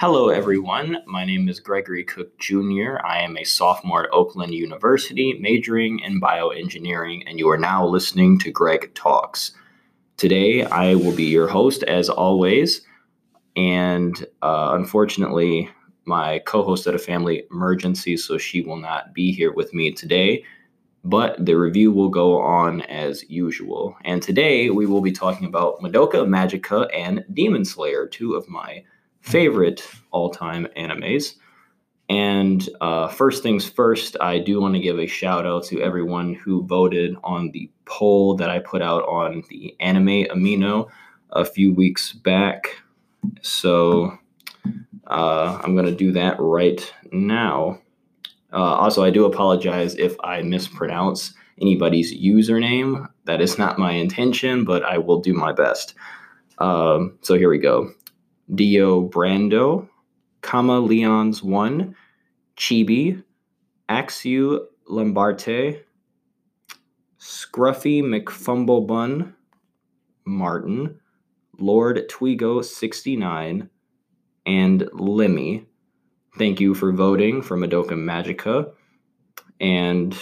Hello, everyone. My name is Gregory Cook Jr. I am a sophomore at Oakland University, majoring in bioengineering, and you are now listening to Greg Talks. Today, I will be your host, as always, and uh, unfortunately, my co host had a family emergency, so she will not be here with me today. But the review will go on as usual. And today, we will be talking about Madoka Magica and Demon Slayer, two of my favorite all time animes. And uh, first things first, I do want to give a shout out to everyone who voted on the poll that I put out on the Anime Amino a few weeks back. So uh, I'm going to do that right now. Uh, also, I do apologize if I mispronounce anybody's username. That is not my intention, but I will do my best. Um, so here we go. Dio Brando, Kama Leons 1, Chibi, Axu Lambarte, Scruffy McFumblebun, Martin, Lord Twigo 69, and Lemmy. Thank you for voting for Madoka Magica. And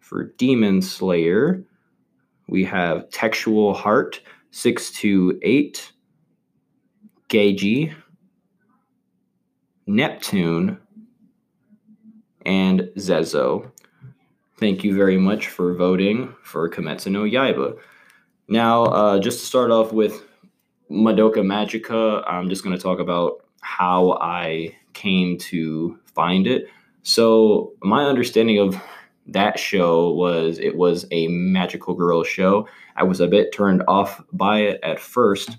for Demon Slayer, we have Textual Heart 628, Geiji, Neptune, and Zezo. Thank you very much for voting for Kimetsu no Yaiba. Now, uh, just to start off with Madoka Magica, I'm just going to talk about how I came to find it. So, my understanding of that show was it was a magical girl show. I was a bit turned off by it at first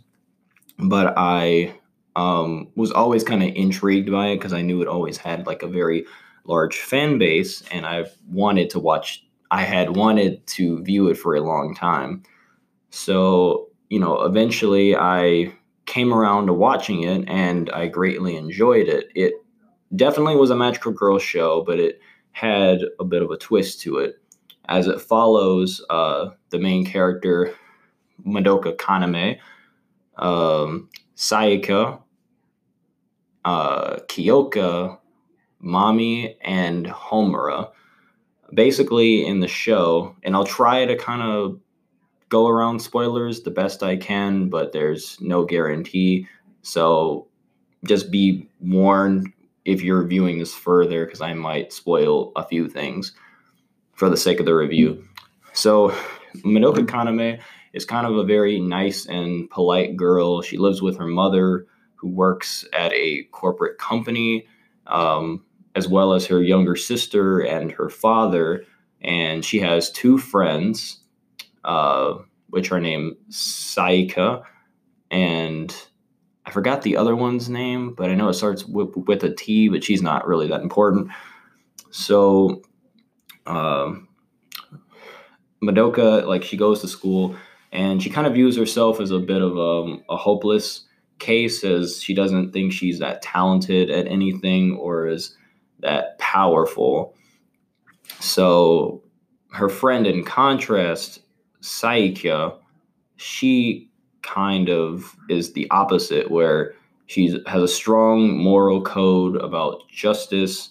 but I um, was always kind of intrigued by it because I knew it always had like a very large fan base, and I wanted to watch. I had wanted to view it for a long time, so you know, eventually I came around to watching it, and I greatly enjoyed it. It definitely was a magical girl show, but it had a bit of a twist to it, as it follows uh, the main character Madoka Kaname um, Sayaka, uh, Kyoko, Mami, and Homura. Basically, in the show, and I'll try to kind of go around spoilers the best I can, but there's no guarantee. So just be warned if you're viewing this further, because I might spoil a few things for the sake of the review. So, Madoka Kaname is kind of a very nice and polite girl. She lives with her mother, who works at a corporate company, um, as well as her younger sister and her father. And she has two friends, uh, which are named Sayaka and I forgot the other one's name, but I know it starts with, with a T, but she's not really that important. So, um, Madoka, like, she goes to school and she kind of views herself as a bit of um, a hopeless case as she doesn't think she's that talented at anything or is that powerful. So her friend in contrast Sayaka she kind of is the opposite where she has a strong moral code about justice.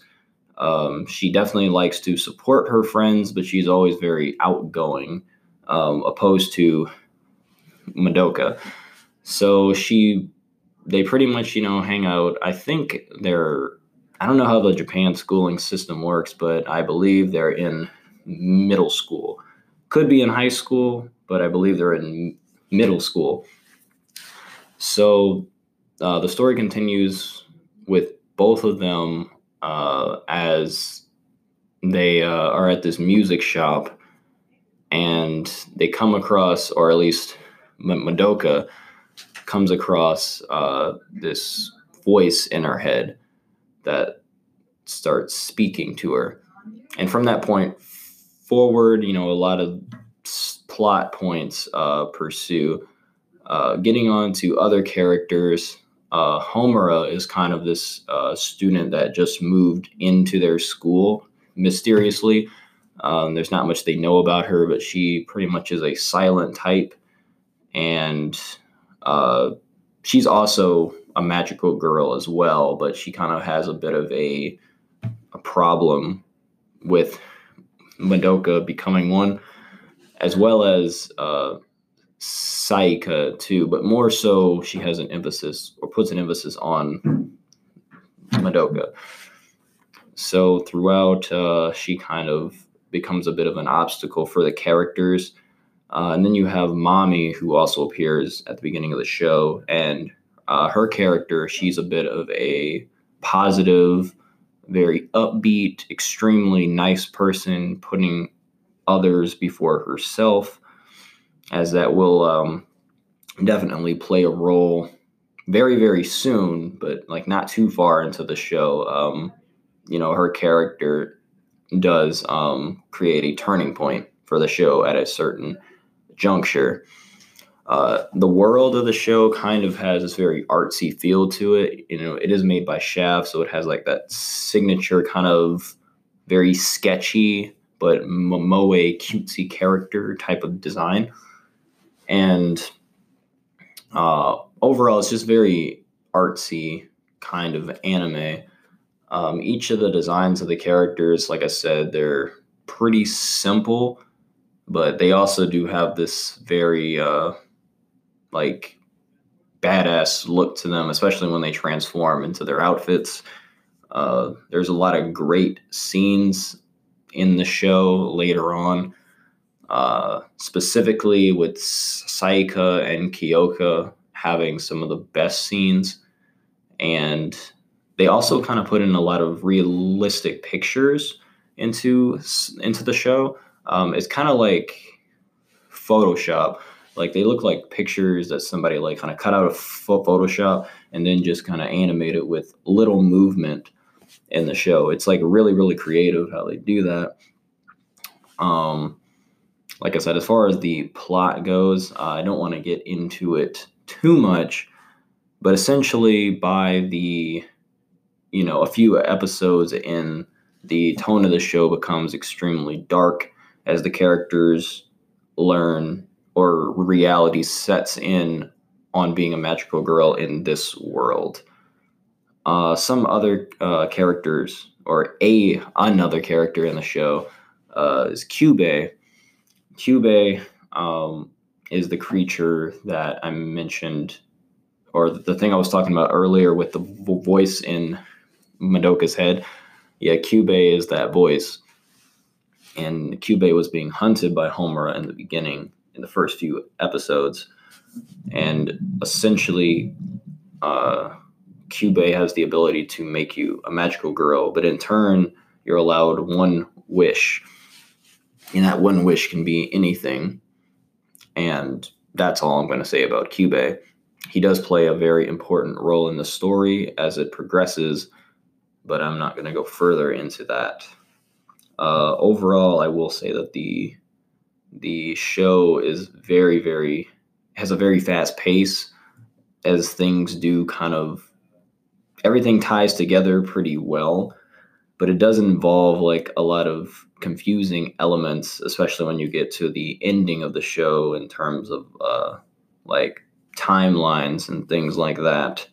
Um, she definitely likes to support her friends but she's always very outgoing um, opposed to Madoka. So she, they pretty much, you know, hang out. I think they're, I don't know how the Japan schooling system works, but I believe they're in middle school. Could be in high school, but I believe they're in middle school. So uh, the story continues with both of them uh, as they uh, are at this music shop and they come across, or at least Madoka comes across uh, this voice in her head that starts speaking to her. And from that point forward, you know, a lot of plot points uh, pursue. Uh, getting on to other characters, uh, Homura is kind of this uh, student that just moved into their school mysteriously. Um, there's not much they know about her, but she pretty much is a silent type. And uh, she's also a magical girl as well, but she kind of has a bit of a a problem with Madoka becoming one, as well as uh, Sayaka too. But more so, she has an emphasis or puts an emphasis on Madoka. So throughout, uh, she kind of becomes a bit of an obstacle for the characters. Uh, and then you have Mami, who also appears at the beginning of the show, and uh, her character, she's a bit of a positive, very upbeat, extremely nice person, putting others before herself, as that will um, definitely play a role very, very soon, but like not too far into the show. Um, you know, her character does um, create a turning point for the show at a certain juncture. Uh, the world of the show kind of has this very artsy feel to it. You know, it is made by Shaft, so it has like that signature kind of very sketchy but moe cutesy character type of design. And uh, overall, it's just very artsy kind of anime. Um, each of the designs of the characters, like I said, they're pretty simple, but they also do have this very uh, like badass look to them, especially when they transform into their outfits. Uh, there's a lot of great scenes in the show later on, uh, specifically with Sayaka and Kyoko having some of the best scenes. And they also kind of put in a lot of realistic pictures into into the show. Um, it's kind of like Photoshop. Like they look like pictures that somebody like kind of cut out of Photoshop and then just kind of animate it with little movement in the show. It's like really really creative how they do that. Um, like I said, as far as the plot goes, uh, I don't want to get into it too much, but essentially by the you know, a few episodes in, the tone of the show becomes extremely dark as the characters learn or reality sets in on being a magical girl in this world. Uh, some other uh, characters, or a another character in the show, uh, is Kyubey. Kyubey um, is the creature that I mentioned, or the thing I was talking about earlier with the voice in Madoka's head. Yeah, Kyubey is that voice. And Kyubey was being hunted by Homura in the beginning, in the first few episodes. And essentially, uh, Kyubey has the ability to make you a magical girl, but in turn, you're allowed one wish. And that one wish can be anything. And that's all I'm going to say about Kyubey. He does play a very important role in the story as it progresses but I'm not going to go further into that. Uh, overall, I will say that the the show is very, very has a very fast pace, as things do kind of everything ties together pretty well, but it does involve like a lot of confusing elements, especially when you get to the ending of the show in terms of uh, like timelines and things like that.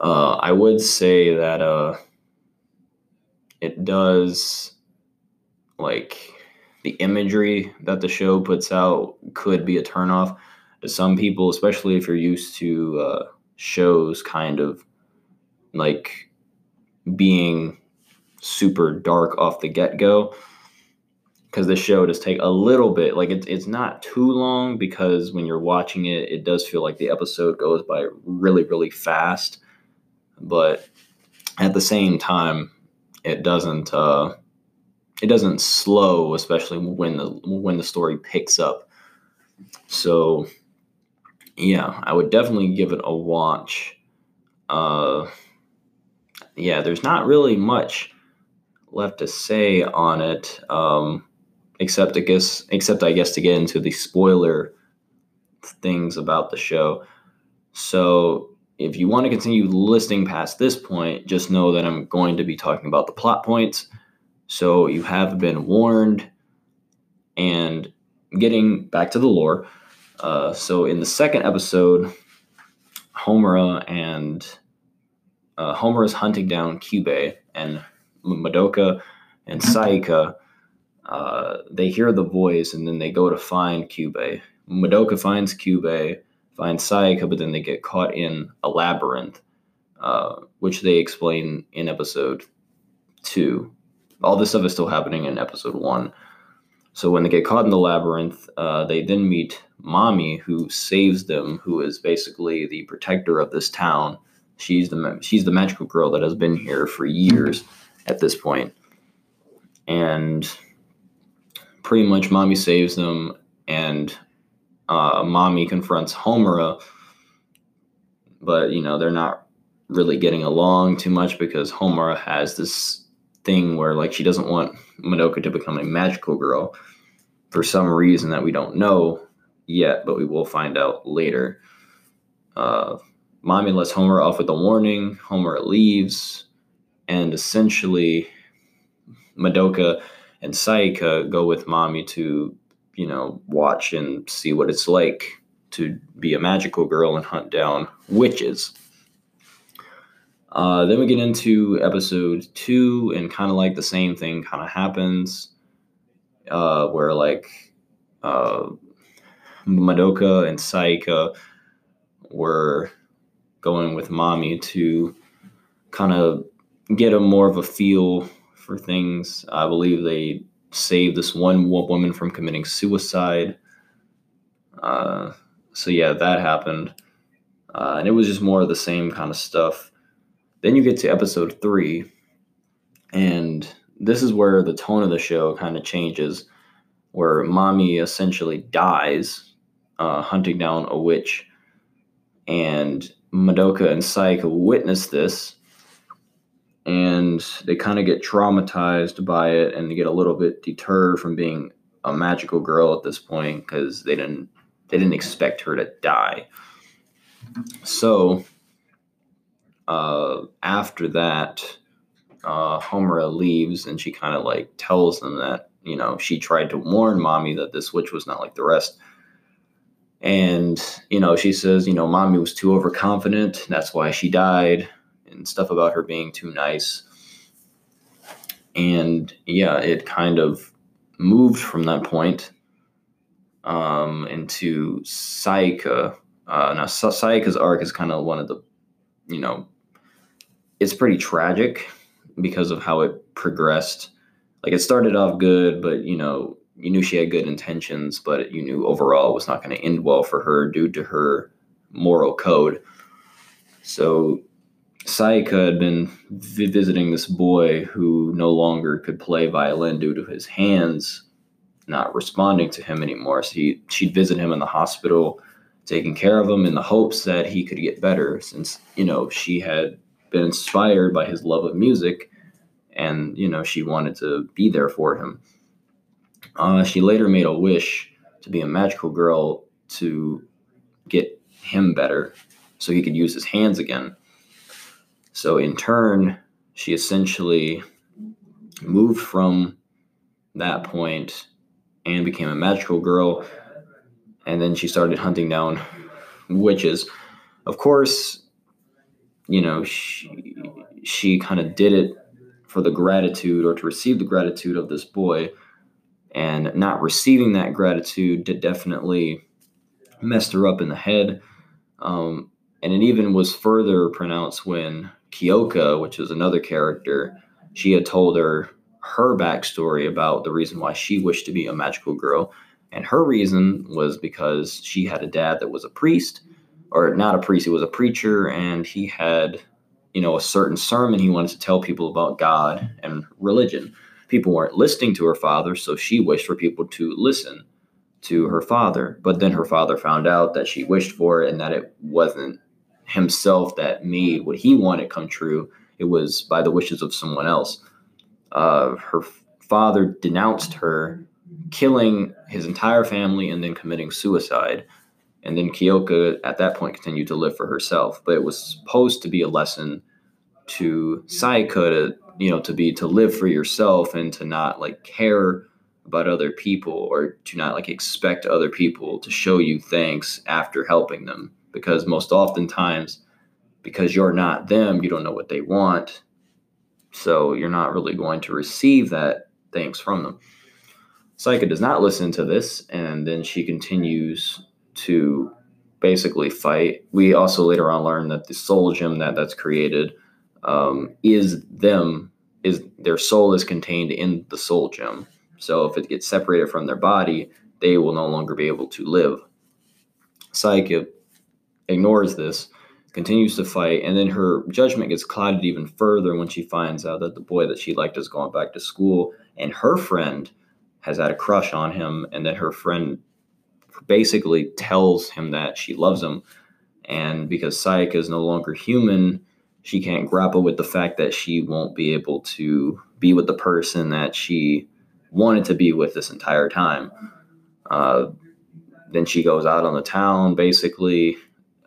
Uh, I would say that uh, it does like the imagery that the show puts out could be a turnoff to some people, especially if you're used to uh, shows kind of like being super dark off the get go. Because the show does take a little bit, like it's it's not too long because when you're watching it, it does feel like the episode goes by really really fast but at the same time, it doesn't uh, it doesn't slow, especially when the when the story picks up. So yeah, I would definitely give it a watch. Uh, yeah, there's not really much left to say on it, um, except I guess except I guess to get into the spoiler things about the show. So if you want to continue listening past this point, just know that I'm going to be talking about the plot points. So you have been warned. And getting back to the lore. Uh, so in the second episode, Homura and uh, Homura is hunting down Kyubey and Madoka and Sayaka. Uh, they hear the voice and then they go to find Kyubey. Madoka finds Kyubey, finds Sayaka, but then they get caught in a labyrinth, uh, which they explain in episode two. All this stuff is still happening in episode one. So when they get caught in the labyrinth, uh, they then meet Mami, who saves them, who is basically the protector of this town. She's the she's the magical girl that has been here for years at this point, and pretty much Mami saves them, and uh, Mami confronts Homura, but you know they're not really getting along too much because Homura has this thing where like she doesn't want Madoka to become a magical girl for some reason that we don't know yet, but we will find out later. Uh, Mami lets Homer off with a warning. Homer leaves, and essentially, Madoka and Sayaka go with Mami to, you know, watch and see what it's like to be a magical girl and hunt down witches. Uh, then we get into episode two, and kind of like the same thing kind of happens, uh, where like uh, Madoka and Sayaka were going with Mami to kind of get a more of a feel for things. I believe they saved this one woman from committing suicide. Uh, so yeah, that happened, uh, and it was just more of the same kind of stuff. Then you get to episode three, and this is where the tone of the show kind of changes, where Mami essentially dies uh, hunting down a witch, and Madoka and Sayaka witness this, and they kind of get traumatized by it, and they get a little bit deterred from being a magical girl at this point because they didn't they didn't expect her to die. So uh, after that, uh, Homura leaves and she kind of like tells them that, you know, she tried to warn Mami that this witch was not like the rest. And, you know, she says, you know, Mami was too overconfident. That's why she died and stuff about her being too nice. And yeah, it kind of moved from that point um, into Sayaka. Uh, now, Sayaka's arc is kind of one of the, you know, it's pretty tragic because of how it progressed. Like it started off good, but you know, you knew she had good intentions, but you knew overall it was not going to end well for her due to her moral code. So Sayaka had been visiting this boy who no longer could play violin due to his hands not responding to him anymore. So he, she'd visit him in the hospital, taking care of him in the hopes that he could get better since, you know, she had been inspired by his love of music and you know she wanted to be there for him uh, she later made a wish to be a magical girl to get him better so he could use his hands again so in turn she essentially moved from that point and became a magical girl and then she started hunting down witches of course you know, she she kind of did it for the gratitude or to receive the gratitude of this boy, and not receiving that gratitude did definitely messed her up in the head. Um, and it even was further pronounced when Kyoko, which is another character, she had told her her backstory about the reason why she wished to be a magical girl. And her reason was because she had a dad that was a priest or not a priest, he was a preacher, and he had, you know, a certain sermon he wanted to tell people about God and religion. People weren't listening to her father, so she wished for people to listen to her father. But then her father found out that she wished for it and that it wasn't himself that made what he wanted come true. It was by the wishes of someone else. Uh, her father denounced her, killing his entire family and then committing suicide and then Kyoko at that point continued to live for herself. But it was supposed to be a lesson to Sayaka to, you know, to be to live for yourself and to not like care about other people or to not like expect other people to show you thanks after helping them because most oftentimes, because you're not them, you don't know what they want. So you're not really going to receive that thanks from them. Sayaka does not listen to this, and then she continues to basically fight. We also later on learn that the soul gem that that's created um, is them is their soul is contained in the soul gem. So if it gets separated from their body, they will no longer be able to live. Sayaka ignores this, continues to fight, and then her judgment gets clouded even further when she finds out that the boy that she liked is going back to school, and her friend has had a crush on him, and then her friend basically tells him that she loves him. And because Sayaka is no longer human, she can't grapple with the fact that she won't be able to be with the person that she wanted to be with this entire time. Uh, then she goes out on the town, basically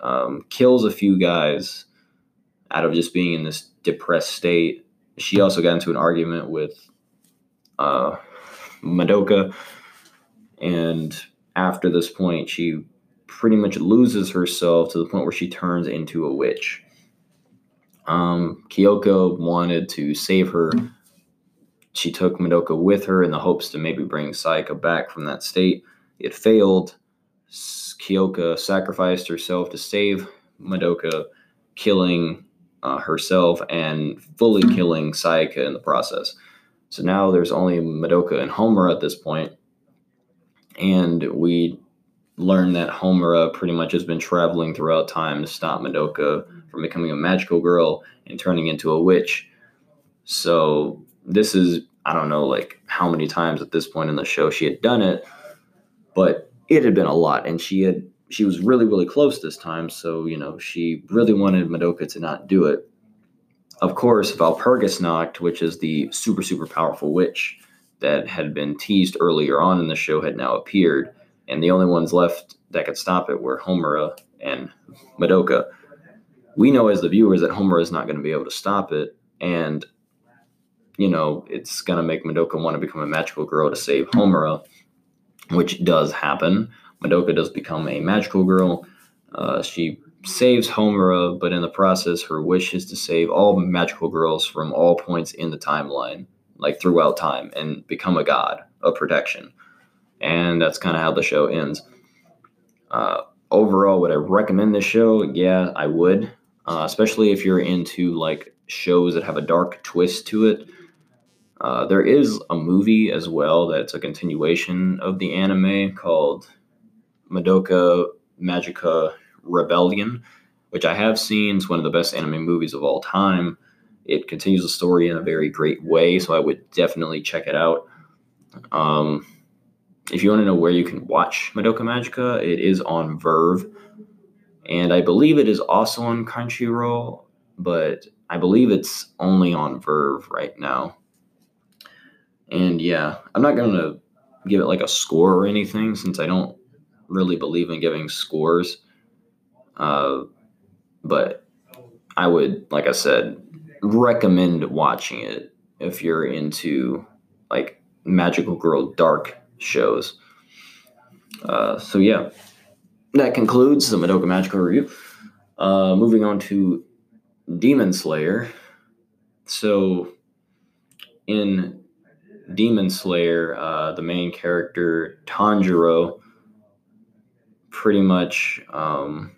um, kills a few guys out of just being in this depressed state. She also got into an argument with uh, Madoka, and after this point, she pretty much loses herself to the point where she turns into a witch. Um, Kyoko wanted to save her. She took Madoka with her in the hopes to maybe bring Sayaka back from that state. It failed. Kyoko sacrificed herself to save Madoka, killing uh, herself and fully killing Sayaka in the process. So now there's only Madoka and Homura at this point, and we learn that Homura pretty much has been traveling throughout time to stop Madoka from becoming a magical girl and turning into a witch. So this is I don't know like how many times at this point in the show she had done it, but it had been a lot and she had she was really really close this time, so you know, she really wanted Madoka to not do it. Of course, Walpurgisnacht, which is the super super powerful witch that had been teased earlier on in the show had now appeared, and the only ones left that could stop it were Homura and Madoka we know as the viewers that Homura is not going to be able to stop it, and you know it's going to make Madoka want to become a magical girl to save Homura, which does happen. Madoka does become a magical girl. Uh, she saves Homura, but in the process, her wish is to save all magical girls from all points in the timeline, like throughout time, and become a god of protection. And that's kind of how the show ends. Uh, overall, would I recommend this show? Yeah, I would uh, especially if you're into like shows that have a dark twist to it. Uh, there is a movie as well that's a continuation of the anime called Madoka Magica Rebellion, which I have seen. It's one of the best anime movies of all time. It continues the story in a very great way, so I would definitely check it out. Um, if you want to know where you can watch Madoka Magica, it is on VRV. and I believe it is also on Crunchyroll, but I believe it's only on VRV right now. And yeah, I'm not going to give it like a score or anything since I don't really believe in giving scores. Uh, but I would, like I said, recommend watching it if you're into like magical girl dark shows. Uh, so yeah, that concludes the Madoka Magical review. Uh, moving on to Demon Slayer. So, in Demon Slayer, uh, the main character Tanjiro, pretty much, um,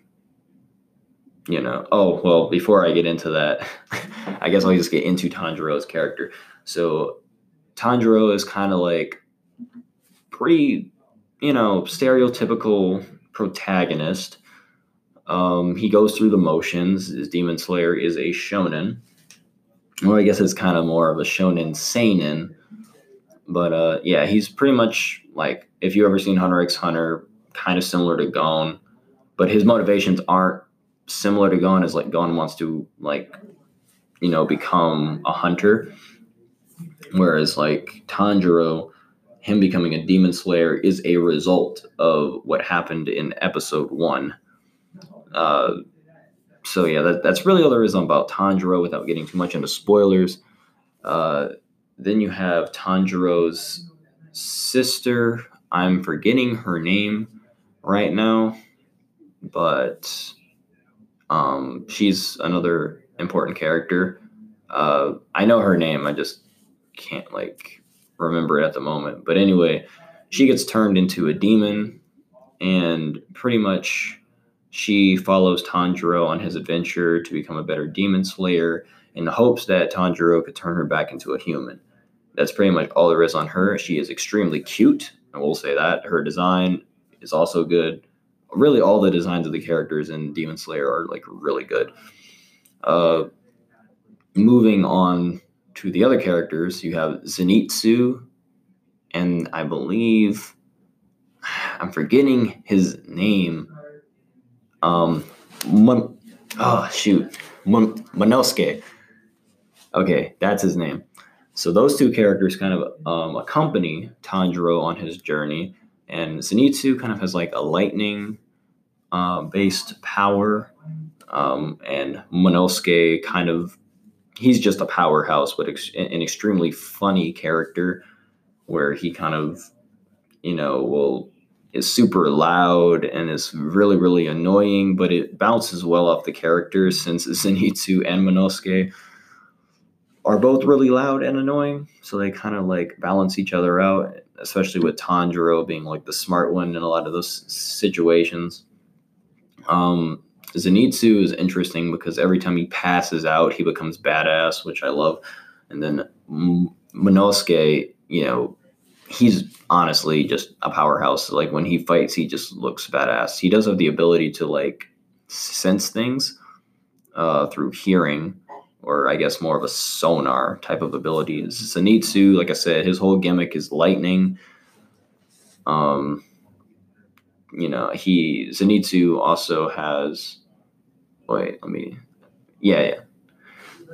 you know. Oh well, before I get into that, I guess I'll just get into Tanjiro's character. So, Tanjiro is kind of like pretty, you know, stereotypical protagonist. Um, he goes through the motions. His Demon Slayer is a shonen. Well, I guess it's kind of more of a shonen seinen. But uh, yeah, he's pretty much like if you ever seen Hunter x Hunter, kind of similar to Gon, but his motivations aren't similar to Gon. As like Gon wants to like you know become a hunter, whereas like Tanjiro him becoming a demon slayer is a result of what happened in episode one. Uh, so yeah, that, that's really all there is about Tanjiro without getting too much into spoilers. Uh, then you have Tanjiro's sister. I'm forgetting her name right now, but Um, she's another important character. Uh, I know her name. I just can't like remember it at the moment. But anyway, she gets turned into a demon, and pretty much she follows Tanjiro on his adventure to become a better demon slayer in the hopes that Tanjiro could turn her back into a human. That's pretty much all there is on her. She is extremely cute, I will say that. Her design is also good. Really, all the designs of the characters in Demon Slayer are like really good. Uh, moving on to the other characters, you have Zenitsu, and I believe I'm forgetting his name. Um, Mon- oh shoot, Mon- Monosuke. Okay, that's his name. So those two characters kind of um, accompany Tanjiro on his journey, and Zenitsu kind of has like a lightning uh, based power, um, and Monosuke kind of he's just a powerhouse, but ex- an extremely funny character where he kind of you know will is super loud and is really really annoying, but it bounces well off the characters since Zenitsu and Monosuke are both really loud and annoying, so they kind of like balance each other out, especially with Tanjiro being like the smart one in a lot of those situations. Um, Zenitsu is interesting because every time he passes out, he becomes badass, which I love. And then Monosuke, you know, he's honestly just a powerhouse. Like when he fights, he just looks badass. He does have the ability to like sense things uh, through hearing, or I guess more of a sonar type of ability. Zenitsu, like I said, his whole gimmick is lightning. Um, you know, he Zenitsu also has. Wait, let me. Yeah, yeah.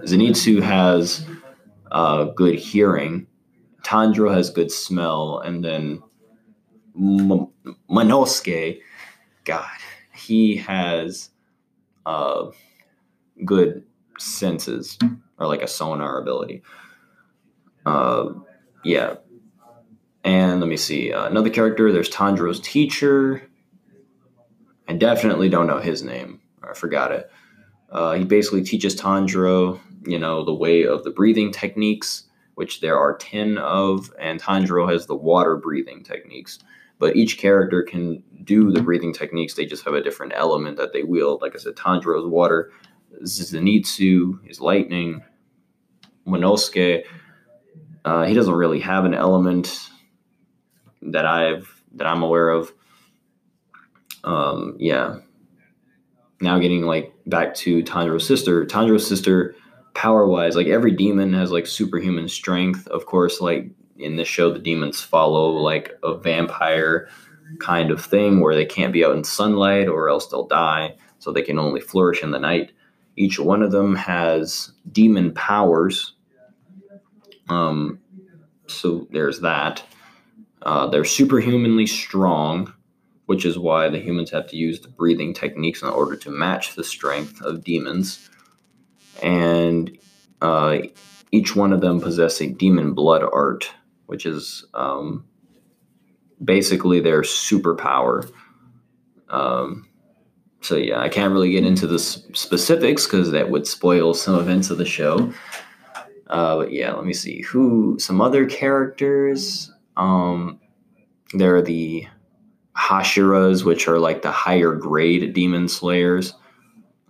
Zenitsu has uh, good hearing. Tanjiro has good smell, and then M- Monosuke, God, he has uh, good senses or like a sonar ability. Uh, yeah. And let me see uh, another character. There's Tanjiro's teacher. I definitely don't know his name. I forgot it. Uh, he basically teaches Tanjiro, you know, the way of the breathing techniques, which there are 10 of, and Tanjiro has the water breathing techniques. But each character can do the breathing techniques, they just have a different element that they wield. Like I said, Tanjiro's water, Zenitsu is lightning. Monosuke, uh, he doesn't really have an element that I've that I'm aware of. Um, yeah. Now getting like back to Tanjiro's sister. Tanjiro's sister, power wise, like every demon has like superhuman strength. Of course, like in this show, the demons follow like a vampire kind of thing where they can't be out in sunlight or else they'll die. So they can only flourish in the night. Each one of them has demon powers. Um, so there's that. Uh, they're superhumanly strong, which is why the humans have to use the breathing techniques in order to match the strength of demons. And uh, each one of them possess a demon blood art, which is um, basically their superpower. Um, so yeah, I can't really get into the specifics because that would spoil some events of the show. Uh, but yeah, let me see who some other characters. Um, there are the Hashiras, which are like the higher grade demon slayers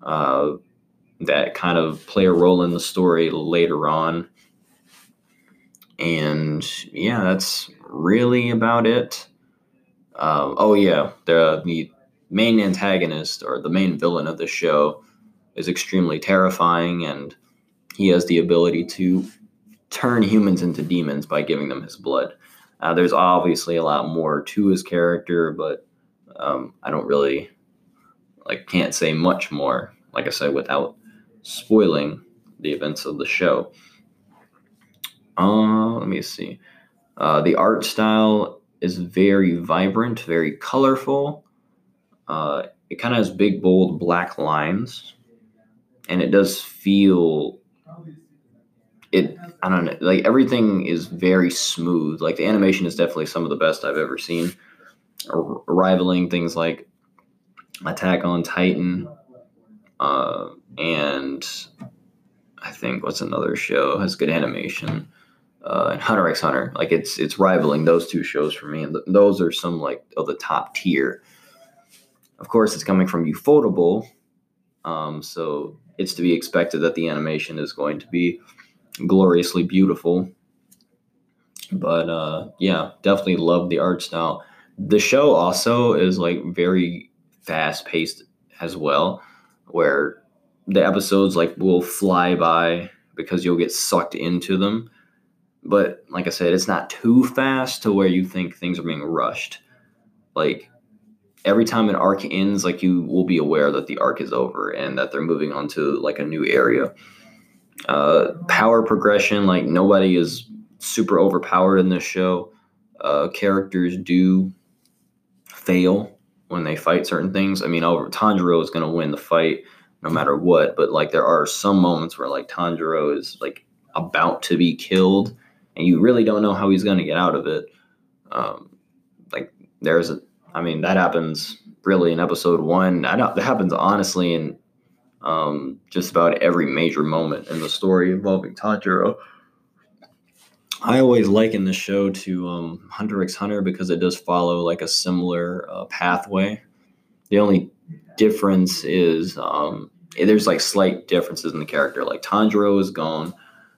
uh, that kind of play a role in the story later on. And yeah, that's really about it. Um, oh yeah, the the main antagonist or the main villain of the show is extremely terrifying and he has the ability to turn humans into demons by giving them his blood. Uh, there's obviously a lot more to his character, but um, I don't really like can't say much more. Like I said, without spoiling the events of the show. Uh, let me see. Uh, the art style is very vibrant, very colorful. Uh, it kind of has big, bold black lines, and it does feel it. I don't know, like everything is very smooth. Like the animation is definitely some of the best I've ever seen, rivaling things like Attack on Titan uh, and I think what's another show has good animation. Uh, and Hunter x Hunter, like it's it's rivaling those two shows for me, and th- those are some like of the top tier. Of course, it's coming from Ufotable, um, so it's to be expected that the animation is going to be gloriously beautiful. But uh, yeah, definitely love the art style. The show also is like very fast paced as well, where the episodes like will fly by because you'll get sucked into them. But like I said, it's not too fast to where you think things are being rushed. Like every time an arc ends, like you will be aware that the arc is over and that they're moving on to like a new area. Uh, power progression, like nobody is super overpowered in this show. Uh, characters do fail when they fight certain things. I mean, Tanjiro is going to win the fight no matter what, but like there are some moments where like Tanjiro is like about to be killed and you really don't know how he's going to get out of it. Um, like there's a, I mean, that happens really in episode one. That, happens honestly in um, just about every major moment in the story involving Tanjiro. I always liken the show to um, Hunter x Hunter because it does follow like a similar uh, pathway. The only difference is um, there's like slight differences in the character. Like Tanjiro is Gon,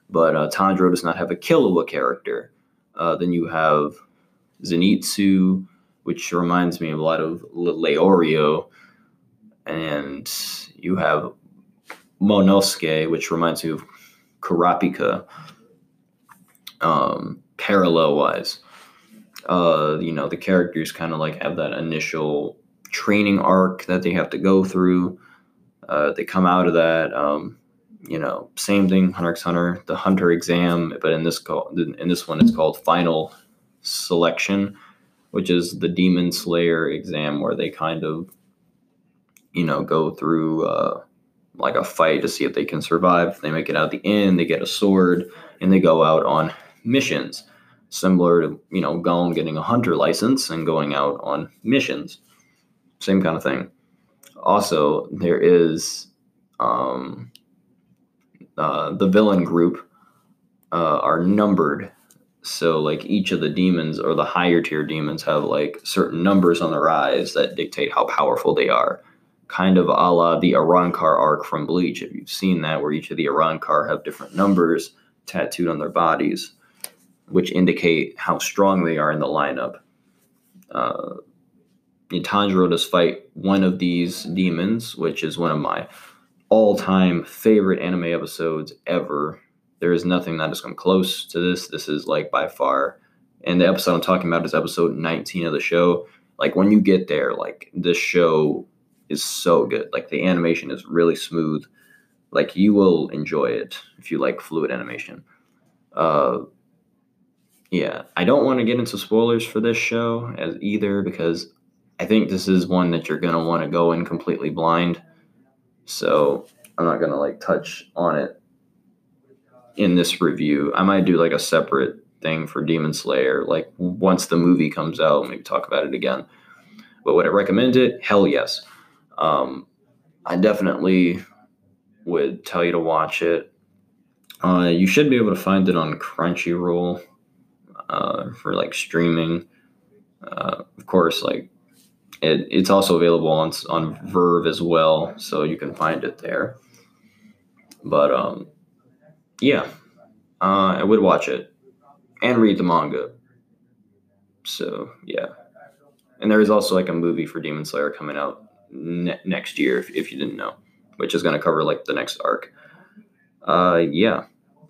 but uh, Tanjiro does not have a Killua character. Uh, then you have Zenitsu, which reminds me of a lot of Leorio, and you have Monosuke, which reminds me of Kurapika, um, parallel wise. Uh, you know, the characters kind of like have that initial training arc that they have to go through. Uh, they come out of that. Um, you know, same thing. Hunter x Hunter, the Hunter exam, but in this call, in this one, it's called Final Selection, which is the Demon Slayer exam, where they kind of, you know, go through uh, like a fight to see if they can survive. They make it out the end, they get a sword, and they go out on missions, similar to you know Gon getting a hunter license and going out on missions. Same kind of thing. Also, there is um, uh, the villain group uh, are numbered. So, like each of the demons or the higher tier demons have like certain numbers on their eyes that dictate how powerful they are. Kind of a la the Arrancar arc from Bleach, if you've seen that, where each of the Arrancar have different numbers tattooed on their bodies which indicate how strong they are in the lineup. Uh, Tanjiro does fight one of these demons, which is one of my all-time favorite anime episodes ever. There is nothing that has come close to this. This is like by far, and the episode I'm talking about is episode 19 of the show. Like when you get there, like this show is so good. Like the animation is really smooth. Like you will enjoy it if you like fluid animation. Uh, yeah, I don't want to get into spoilers for this show as either because I think this is one that you're gonna want to go in completely blind. So I'm not gonna like touch on it in this review. I might do like a separate thing for Demon Slayer, like once the movie comes out, maybe talk about it again. But would I recommend it? Hell yes. Um, I definitely would tell you to watch it. Uh, you should be able to find it on Crunchyroll uh, for like streaming. Uh, of course, like it, it's also available on on VRV as well, so you can find it there. But um, yeah, uh, I would watch it and read the manga. So yeah, and there is also like a movie for Demon Slayer coming out ne- next year, if, if you didn't know, which is going to cover like the next arc. Uh, yeah,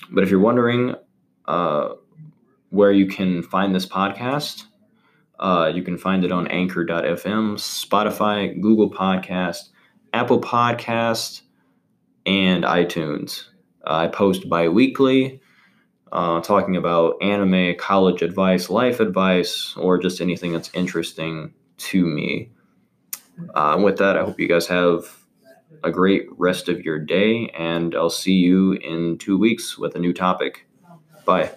but if you're wondering, uh, where you can find this podcast. Uh, you can find it on anchor.fm, Spotify, Google Podcast, Apple Podcast, and iTunes. Uh, I post bi weekly uh, talking about anime, college advice, life advice, or just anything that's interesting to me. Uh, with that, I hope you guys have a great rest of your day, and I'll see you in two weeks with a new topic. Bye.